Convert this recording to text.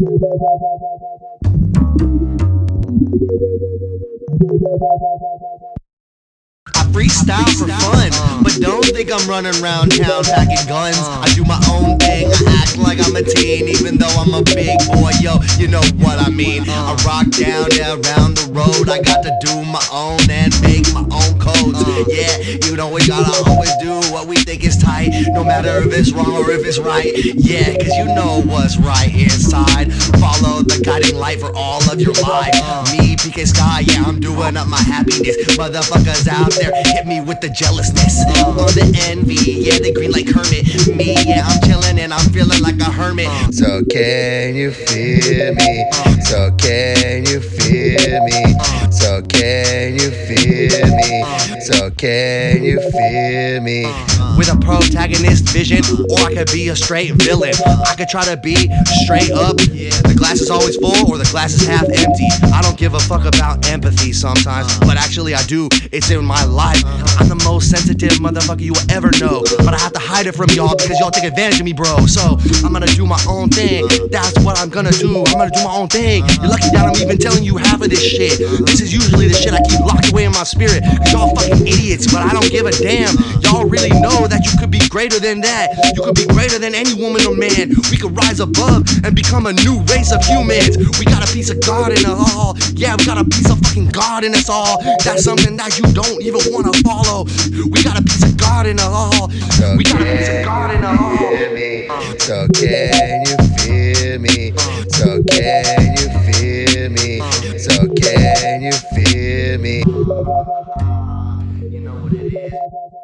I freestyle for fun, but don't think I'm running around town packing guns. I do my own thing, I act like I'm a teen, even though I'm a big boy. Yo, you know what I mean. I rock down and around the road. I got to do my own and make my own codes. Uh. Yeah, you know we gotta always do what we think is tight, no matter if it's wrong or if it's right. Yeah, cause you know what's right inside. Follow the guiding light for all of your life. Me, PK Sky, yeah, I'm doing up my happiness. Motherfuckers out there hit me with the jealousness uh. or the envy. Yeah, they green like Kermit. Me, yeah, I'm chilling and I'm feeling like a hermit. Uh. So can you feel me? So can you feel me? So can you feel can you feel me? with a protagonist vision, or I could be a straight villain. I could try to be straight up. The glass is always full, or the glass is half empty. I don't give a fuck about empathy sometimes, but actually I do. It's in my life. I'm the most sensitive motherfucker you will ever know, but I have to it from y'all because y'all take advantage of me, bro. So I'm gonna do my own thing. That's what I'm gonna do. I'm gonna do my own thing. You're lucky that I'm even telling you half of this shit. This is usually the shit I keep locked away in my spirit. Cause y'all fucking idiots, but I don't give a damn. Y'all really know that you could be greater than that. You could be greater than any woman or man. We could rise above and become a new race of humans. We got a piece of God in us all. Yeah, we got a piece of fucking God in us all. That's something that you don't even wanna follow. We got a piece of God in us all. We got a piece of God in us all. So can you feel me? So can you feel me? So can you feel me? You know what it is.